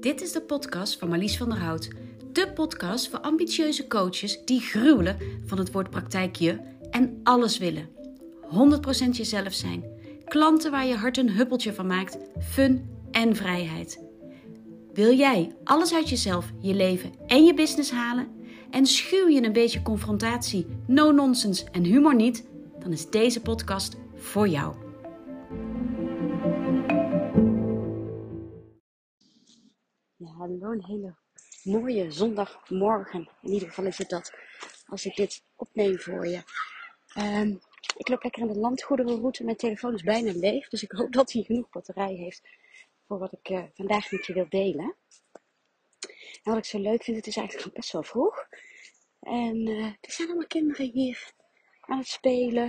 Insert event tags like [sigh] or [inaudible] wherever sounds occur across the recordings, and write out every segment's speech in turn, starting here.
Dit is de podcast van Marlies van der Hout. De podcast voor ambitieuze coaches die gruwelen van het woord praktijkje en alles willen. 100% jezelf zijn. Klanten waar je hart een huppeltje van maakt, fun en vrijheid. Wil jij alles uit jezelf, je leven en je business halen? En schuw je een beetje confrontatie, no-nonsense en humor niet? Dan is deze podcast voor jou. Ja, hallo, een hele mooie zondagmorgen. In ieder geval is het dat als ik dit opneem voor je. Ehm, ik loop lekker in de landgoederenroute. Mijn telefoon is bijna leeg, dus ik hoop [laughs] dat hij genoeg batterij heeft voor wat ik eh, vandaag met je wil delen. En wat ik zo leuk vind, het is eigenlijk best wel vroeg. En uh, er zijn allemaal kinderen hier aan het spelen.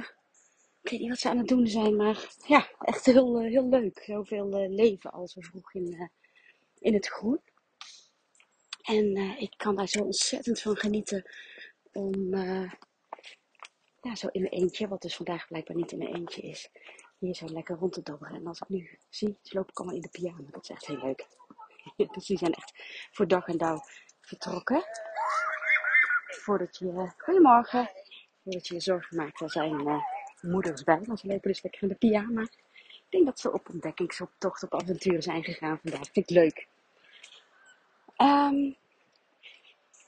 Ik weet niet wat ze aan het doen zijn, maar ja, echt heel, uh, heel leuk. Zoveel leven al zo vroeg in, in het groen. En ik kan daar zo ontzettend van genieten om ja, zo in mijn eentje, wat dus vandaag blijkbaar niet in mijn eentje is, hier zo lekker rond te dobberen. En als ik nu zie, ze lopen allemaal in de pyjama. Dat is echt heel leuk. [laughs] dus die zijn echt voor dag en dauw vertrokken. Voordat je, goedemorgen, voordat je je zorgen maakt, daar zijn moeders bij. Want ze lopen dus lekker in de pyjama. Ik denk dat ze op ontdekkingsoptocht, op avonturen zijn gegaan vandaag. Vind ik leuk. Um,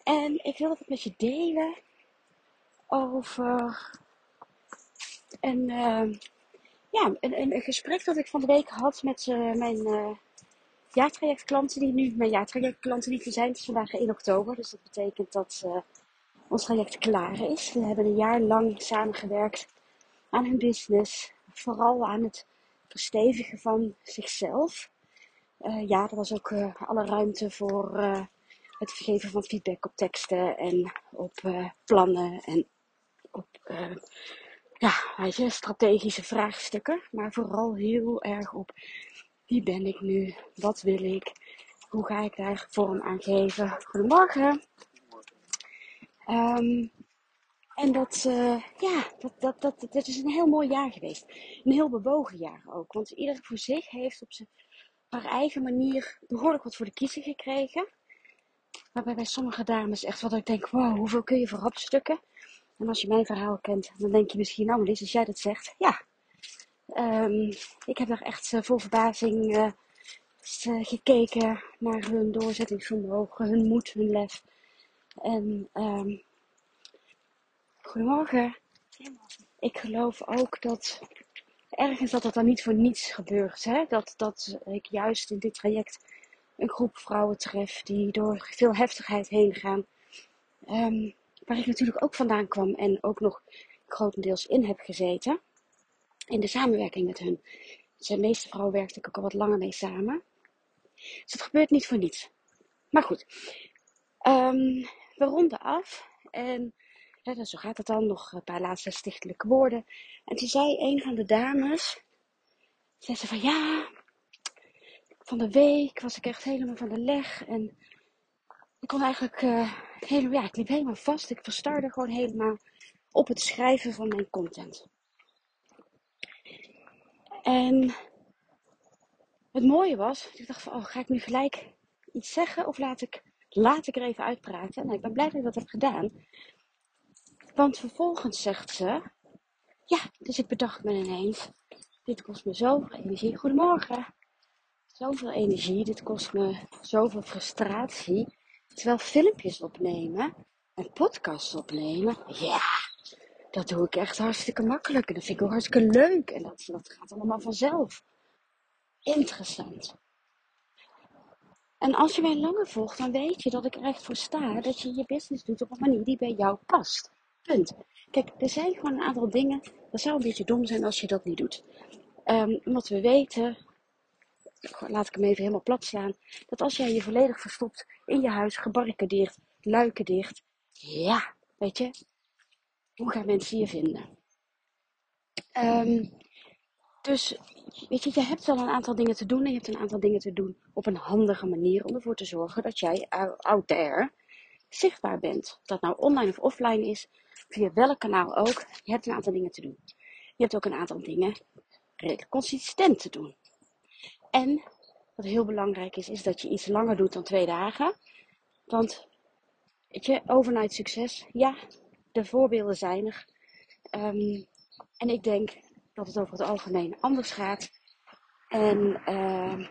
en ik wil het met je delen over een, uh, ja, een, een, gesprek dat ik van de week had met uh, mijn uh, jaartrajectklanten, die nu mijn jaartrajectklanten niet meer zijn. Het is vandaag 1 oktober, dus dat betekent dat ons traject klaar is. We hebben een jaar lang samengewerkt aan hun business, vooral aan het verstevigen van zichzelf. Ja, er was ook alle ruimte voor het geven van feedback op teksten en op plannen en op ja, weet je, strategische vraagstukken. Maar vooral heel erg op wie ben ik nu? Wat wil ik? Hoe ga ik daar vorm aan geven? Goedemorgen. Um, en dat, ja, dat, dat, dat, dat is een heel mooi jaar geweest. Een heel bewogen jaar ook. Want ieder voor zich heeft op zijn haar eigen manier behoorlijk wat voor de kiezer gekregen. Waarbij bij sommige dames echt wat ik denk, wow, hoeveel kun je voor hapstukken? En als je mijn verhaal kent, dan denk je misschien, nou Lies, als jij dat zegt, ja. Um, ik heb daar echt uh, vol verbazing uh, gekeken naar hun doorzettingsvermogen, hun moed, hun lef. En um, goedemorgen. Ik geloof ook dat ergens dat dat dan niet voor niets gebeurt. Hè? Dat, dat ik juist in dit traject een groep vrouwen tref die door veel heftigheid heen gaan. Um, waar ik natuurlijk ook vandaan kwam en ook nog grotendeels in heb gezeten. In de samenwerking met hun. Zijn meeste vrouwen werkte ik ook al wat langer mee samen. Dus het gebeurt niet voor niets. Maar goed, um, we ronden af. En ja, zo gaat het dan. Nog een paar laatste stichtelijke woorden. En toen zei een van de dames, zei ze van ja, van de week was ik echt helemaal van de leg. En ik kon eigenlijk uh, ja, ik liep helemaal vast. Ik verstarde gewoon helemaal op het schrijven van mijn content. En het mooie was, ik dacht van, oh, ga ik nu gelijk iets zeggen of laat ik, laat ik er even uitpraten? Nou, ik ben blij dat ik dat heb gedaan. Want vervolgens zegt ze, ja, dus ik bedacht me ineens, dit kost me zoveel energie. Goedemorgen. Zoveel energie, dit kost me zoveel frustratie. Terwijl filmpjes opnemen en podcasts opnemen, ja, dat doe ik echt hartstikke makkelijk. En dat vind ik ook hartstikke leuk. En dat, dat gaat allemaal vanzelf. Interessant. En als je mij langer volgt, dan weet je dat ik er echt voor sta dat je je business doet op een manier die bij jou past. Punt. Kijk, er zijn gewoon een aantal dingen. Dat zou een beetje dom zijn als je dat niet doet. Um, omdat we weten laat ik hem even helemaal plat slaan. Dat als jij je volledig verstopt in je huis, gebarricadeerd, luiken dicht. Ja, weet je, hoe gaan mensen je vinden? Um, dus, weet je, je hebt wel een aantal dingen te doen en je hebt een aantal dingen te doen op een handige manier om ervoor te zorgen dat jij out there zichtbaar bent. Of dat nou online of offline is, via welk kanaal ook, je hebt een aantal dingen te doen. Je hebt ook een aantal dingen redelijk consistent te doen. En wat heel belangrijk is, is dat je iets langer doet dan twee dagen. Want, weet je, overnight succes, ja, de voorbeelden zijn er. Ehm, en ik denk dat het over het algemeen anders gaat. En uh,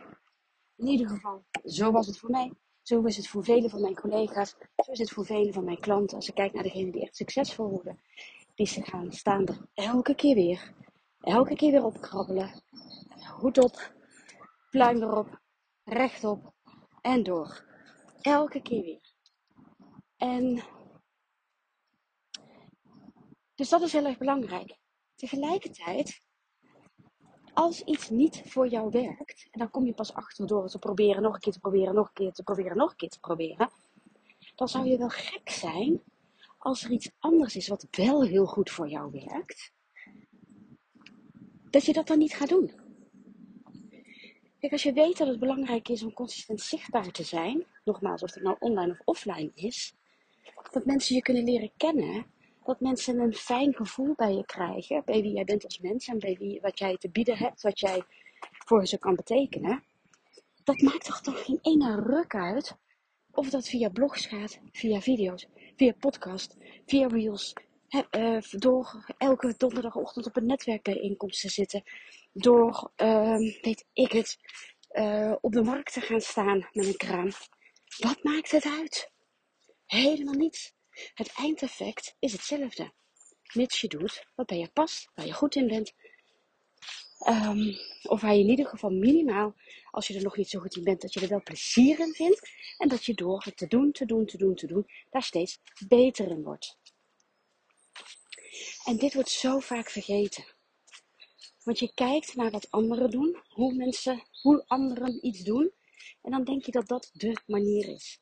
in ieder geval, zo was het voor mij. Zo is het voor vele van mijn collega's. Zo is het voor vele van mijn klanten. Als ik kijk naar degenen die echt succesvol worden. Die ze gaan staan er elke keer weer. Elke keer weer opkrabbelen. Hoed op. Pluim erop. Rechtop. En door. Elke keer weer. En dus dat is heel erg belangrijk. Tegelijkertijd, als iets niet voor jou werkt, en dan kom je pas achter door te proberen, nog een keer te proberen, nog een keer te proberen, nog een keer te proberen, dan zou je wel gek zijn als er iets anders is wat wel heel goed voor jou werkt, dat je dat dan niet gaat doen. Kijk, als je weet dat het belangrijk is om consistent zichtbaar te zijn, nogmaals, of het nou online of offline is, dat mensen je kunnen leren kennen, dat mensen een fijn gevoel bij je krijgen, bij wie jij bent als mens en bij wie, wat jij te bieden hebt, wat jij voor ze kan betekenen. Dat maakt toch toch geen ene ruk uit of dat via blogs gaat, via video's, via podcast, via reels, uh, door elke donderdagochtend op een netwerkbijeenkomst te zitten, door, uh, weet ik het, uh, op de markt te gaan staan met een kraam. Wat maakt het uit? Helemaal niets. Het eindeffect is hetzelfde. Mits je doet wat bij je past, waar je goed in bent. Um, of waar je in ieder geval minimaal, als je er nog niet zo goed in bent, dat je er wel plezier in vindt. En dat je door het te doen, te doen, te doen, te doen, daar steeds beter in wordt. En dit wordt zo vaak vergeten. Want je kijkt naar wat anderen doen, hoe mensen, hoe anderen iets doen. En dan denk je dat dat de manier is.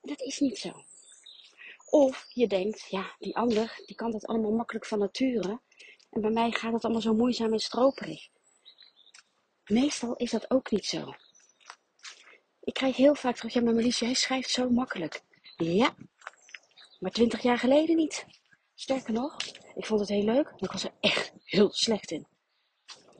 En dat is niet zo. Of je denkt, ja, die ander, die kan dat allemaal makkelijk van nature. En bij mij gaat het allemaal zo moeizaam en stroperig. Meestal is dat ook niet zo. Ik krijg heel vaak terug, ja, maar Marlies, jij schrijft zo makkelijk. Ja, maar twintig jaar geleden niet. Sterker nog, ik vond het heel leuk, maar ik was er echt heel slecht in.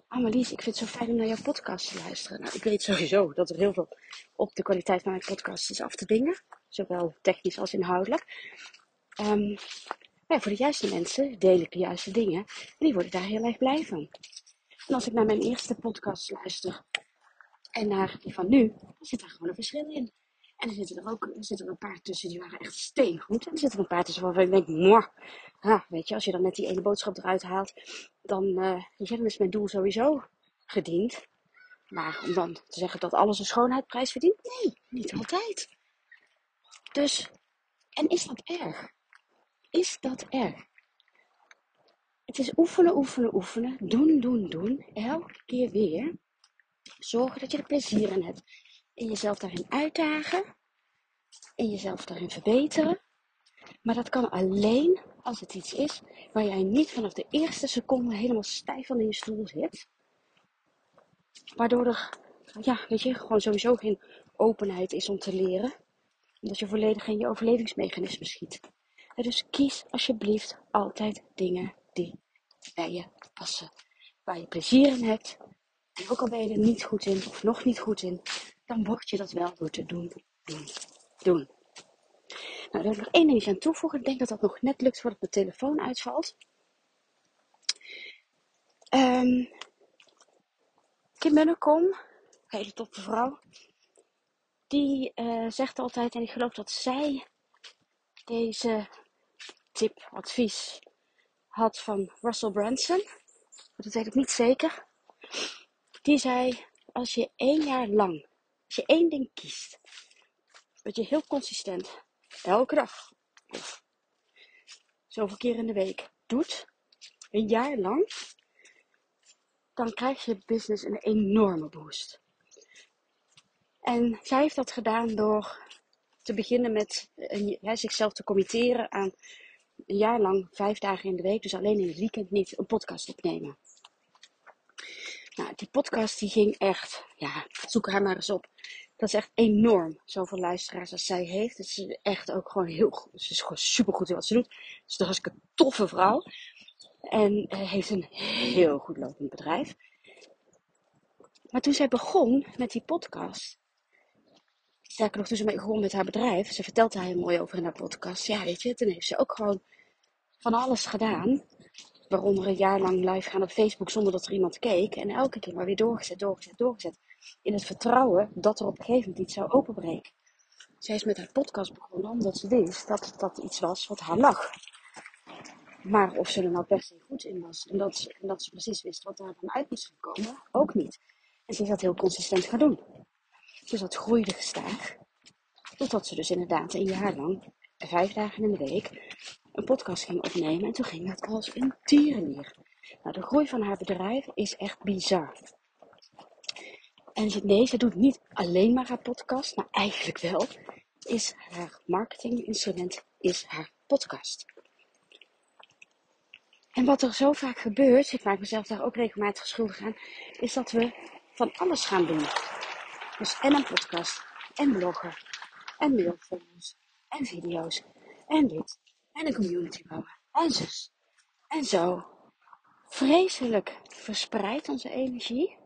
Ah, Marlies, ik vind het zo fijn om naar jouw podcast te luisteren. Nou, ik weet sowieso dat er heel veel op de kwaliteit van mijn podcast is af te dingen. Zowel technisch als inhoudelijk. Um, ja, voor de juiste mensen deel ik de juiste dingen. En die worden daar heel erg blij van. En als ik naar mijn eerste podcast luister en naar die van nu, dan zit er gewoon een verschil in. En er zitten er ook er zitten er een paar tussen die waren echt steengoed. En er zitten er een paar tussen waarvan ik denk, moh, weet je, als je dan net die ene boodschap eruit haalt, dan, uh, dan is mijn doel sowieso gediend. Maar om dan te zeggen dat alles een schoonheidprijs verdient? Nee, niet altijd. Dus, en is dat erg? Is dat erg? Het is oefenen, oefenen, oefenen. Doen, doen, doen. Elke keer weer. Zorgen dat je er plezier in hebt. En jezelf daarin uitdagen. En jezelf daarin verbeteren. Maar dat kan alleen als het iets is waar jij niet vanaf de eerste seconde helemaal stijf van in je stoel zit. Waardoor er, ja, weet je, gewoon sowieso geen openheid is om te leren. Omdat je volledig in je overlevingsmechanisme schiet. Dus kies alsjeblieft altijd dingen die bij je passen. Waar je plezier in hebt. En ook al ben je er niet goed in of nog niet goed in, dan word je dat wel door te doen, doen, doen. Nou, daar wil ik nog één dingetje aan toevoegen. Ik denk dat dat nog net lukt voordat de telefoon uitvalt. Um, Kim Munnekom, hele toffe vrouw, die uh, zegt altijd, en ik geloof dat zij deze tip, advies had van Russell Branson, dat weet ik niet zeker. Die zei, als je één jaar lang, als je één ding kiest, dat je heel consistent elke dag of zoveel keer in de week doet, een jaar lang, dan krijg je business een enorme boost. En zij heeft dat gedaan door te beginnen met ja, zichzelf te committeren aan een jaar lang, vijf dagen in de week, dus alleen in het weekend niet, een podcast opnemen. Nou, die podcast die ging echt, ja, zoek haar maar eens op. Dat is echt enorm, zoveel luisteraars als zij heeft. Het is echt ook gewoon heel goed. Ze is gewoon super goed in wat ze doet. Ze is een toffe vrouw. En uh, heeft een heel goed lopend bedrijf. Maar toen zij begon met die podcast, sterker nog, toen ze begon met haar bedrijf, ze vertelt daar heel mooi over in haar podcast. Ja, weet je, toen heeft ze ook gewoon van alles gedaan. Waaronder een jaar lang live gaan op Facebook zonder dat er iemand keek. En elke keer maar weer doorgezet, doorgezet, doorgezet. In het vertrouwen dat er op een gegeven moment iets zou openbreken. Zij is met haar podcast begonnen omdat ze wist dat dat iets was wat haar lag. Maar of ze er nou per se goed in was en dat, ze, en dat ze precies wist wat daar dan uit moest komen, ook niet. En ze is dat heel consistent gaan doen. Dus dat groeide gestaag. Totdat ze dus inderdaad een jaar lang, vijf dagen in de week, een podcast ging opnemen. En toen ging het als een tierenlier. Nou, de groei van haar bedrijf is echt bizar. En nee, ze doet niet alleen maar haar podcast, maar eigenlijk wel. Is haar marketinginstrument is haar podcast. En wat er zo vaak gebeurt, ik maak mezelf daar ook regelmatig schuldig aan, is dat we van alles gaan doen. Dus en een podcast, en bloggen, en mailfolders, en video's, en dit, en een community bouwen, en zus, en zo. Vreselijk verspreidt onze energie,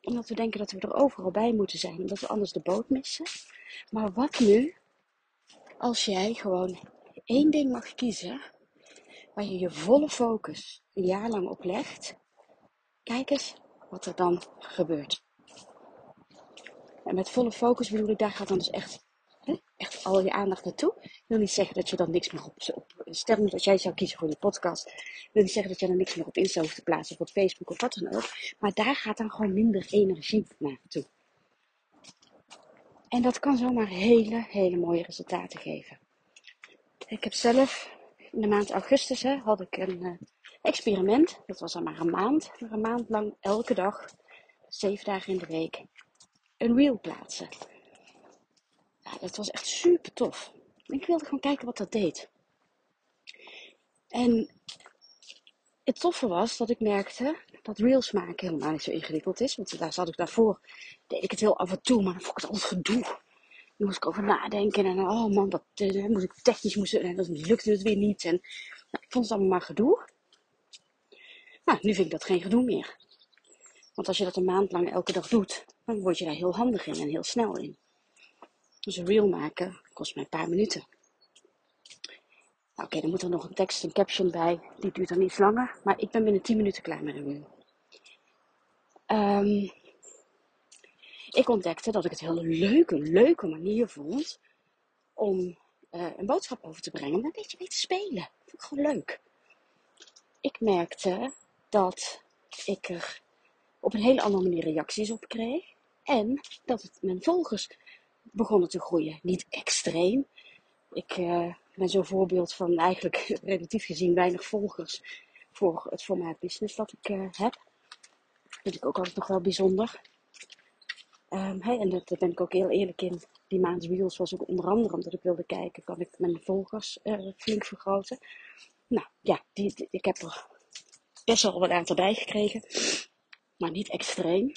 omdat we denken dat we er overal bij moeten zijn, omdat we anders de boot missen. Maar wat nu, als jij gewoon één ding mag kiezen, waar je je volle focus een jaar lang op legt, kijk eens wat er dan gebeurt. En met volle focus bedoel ik, daar gaat dan dus echt, hè, echt al je aandacht naartoe. Ik wil niet zeggen dat je dan niks meer op, op stel dat jij zou kiezen voor je podcast. Ik wil niet zeggen dat je dan niks meer op Insta hoeft te plaatsen of op Facebook of wat dan ook. Maar daar gaat dan gewoon minder energie naartoe. En dat kan zomaar hele, hele mooie resultaten geven. Ik heb zelf in de maand augustus hè, had ik een uh, experiment. Dat was al maar een maand. Maar een maand lang elke dag, zeven dagen in de week, een reel plaatsen. Ja, dat was echt super tof. Ik wilde gewoon kijken wat dat deed. En het toffe was dat ik merkte dat reels maken helemaal niet zo ingewikkeld is. Want daar zat ik daarvoor, deed ik het heel af en toe, maar dan vond ik het altijd gedoe. Dan moest ik over nadenken en oh man, dat uh, moest ik technisch, moest, en dat lukte het weer niet. En nou, ik vond het allemaal maar gedoe. Nou, nu vind ik dat geen gedoe meer. Want als je dat een maand lang elke dag doet, dan word je daar heel handig in en heel snel in. Dus een reel maken kost mij een paar minuten. Nou, Oké, dan moet er nog een tekst, een caption bij. Die duurt dan iets langer. Maar ik ben binnen 10 minuten klaar met een reel. Um, ik ontdekte dat ik het heel leuke, leuke manier vond om uh, een boodschap over te brengen. Om een beetje mee te spelen. Vond ik gewoon leuk. Ik merkte dat ik er op een hele andere manier reacties op kreeg. En dat het, mijn volgers begonnen te groeien. Niet extreem. Ik uh, ben zo'n voorbeeld van eigenlijk [laughs] relatief gezien weinig volgers voor het formaat business dat ik uh, heb. Dat vind ik ook altijd nog wel bijzonder. Hey, en daar ben ik ook heel eerlijk in. Die maand Reels was ook onder andere omdat ik wilde kijken, kan ik mijn volgers uh, flink vergroten. Nou ja, die, ik heb er best wel wat aantal bij gekregen, maar niet extreem.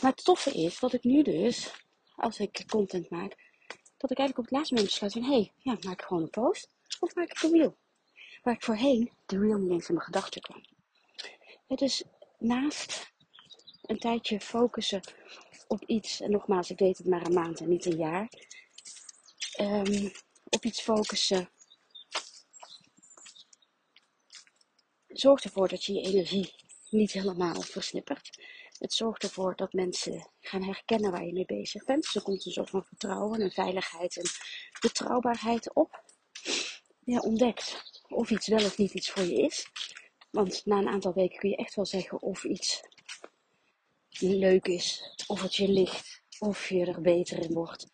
Maar het toffe is dat ik nu dus, als ik content maak, dat ik eigenlijk op het laatste moment besluit van, hé, hey, ja, maak ik gewoon een post of maak ik een reel? Waar ik voorheen de reel niet eens in mijn gedachten kwam. Ja, dus naast een tijdje focussen op iets, en nogmaals, ik deed het maar een maand en niet een jaar, um, op iets focussen zorgt ervoor dat je je energie niet helemaal versnippert. Het zorgt ervoor dat mensen gaan herkennen waar je mee bezig bent. Dus er komt een soort van vertrouwen en veiligheid en betrouwbaarheid op. Je ontdekt of iets wel of niet iets voor je is. Want na een aantal weken kun je echt wel zeggen of iets leuk is, of het je ligt, of je er beter in wordt.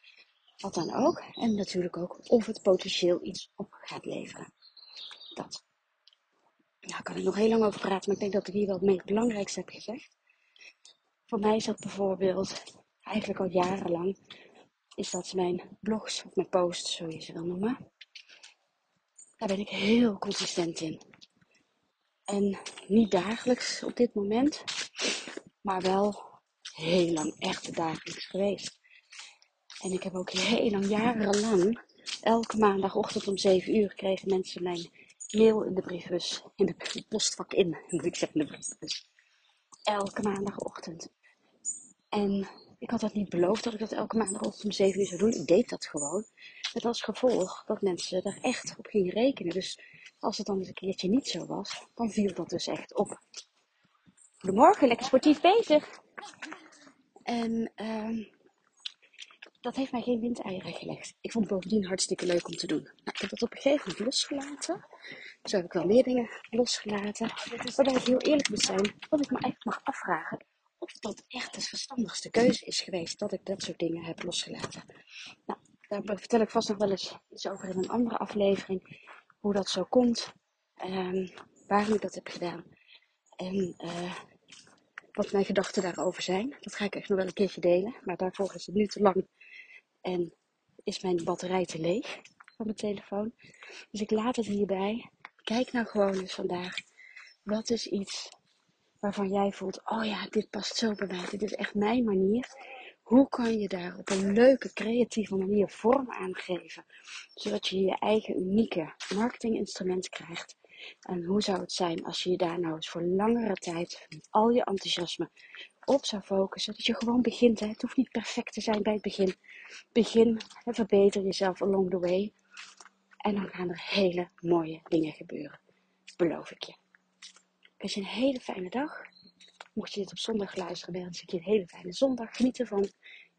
Wat dan ook. En natuurlijk ook of het potentieel iets op gaat leveren. Dat. Ja, daar kan ik nog heel lang over praten, maar ik denk dat ik hier wel het meest belangrijkste heb gezegd. Voor mij is dat bijvoorbeeld, eigenlijk al jarenlang, is dat mijn blogs of mijn posts, zo je ze wil noemen. Daar ben ik heel consistent in. En niet dagelijks op dit moment, maar wel heel lang echt dagelijks geweest. En ik heb ook heel lang, jarenlang, elke maandagochtend om 7 uur kregen mensen mijn mail in de briefbus, in de postvak in, moet ik zeggen, in de briefbus. elke maandagochtend. En ik had dat niet beloofd dat ik dat elke maandagochtend om 7 uur zou doen. Ik deed dat gewoon. Met als gevolg dat mensen er echt op gingen rekenen. Dus als het dan eens een keertje niet zo was, dan viel dat dus echt op. Goedemorgen, lekker sportief bezig. En uh, dat heeft mij geen windeieren gelegd. Ik vond het bovendien hartstikke leuk om te doen. Nou, ik heb dat op een gegeven moment losgelaten. Zo heb ik wel meer dingen losgelaten. Waarbij ik heel eerlijk moet zijn, dat ik me echt mag afvragen of dat echt de verstandigste keuze is geweest dat ik dat soort dingen heb losgelaten. Nou, daar vertel ik vast nog wel eens iets over in een andere aflevering. Hoe dat zo komt. Um, waarom ik dat heb gedaan. En uh, wat mijn gedachten daarover zijn. Dat ga ik echt nog wel een keertje delen. Maar daarvoor is het nu te lang. En is mijn batterij te leeg van mijn telefoon. Dus ik laat het hierbij. Kijk nou gewoon eens vandaag. Wat is iets waarvan jij voelt, oh ja, dit past zo bij mij. Dit is echt mijn manier. Hoe kan je daar op een leuke, creatieve manier vorm aan geven? Zodat je je eigen unieke marketinginstrument krijgt. En hoe zou het zijn als je je daar nou eens voor langere tijd met al je enthousiasme op zou focussen? Dat je gewoon begint. Hè? Het hoeft niet perfect te zijn bij het begin. Begin en verbeter jezelf along the way. En dan gaan er hele mooie dingen gebeuren. Beloof ik je. Wens je een hele fijne dag. Mocht je dit op zondag luisteren, wens ik je een hele fijne zondag. Geniet ervan.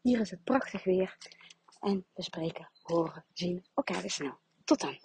Hier is het prachtig weer. En we spreken, horen, zien elkaar weer snel. Tot dan.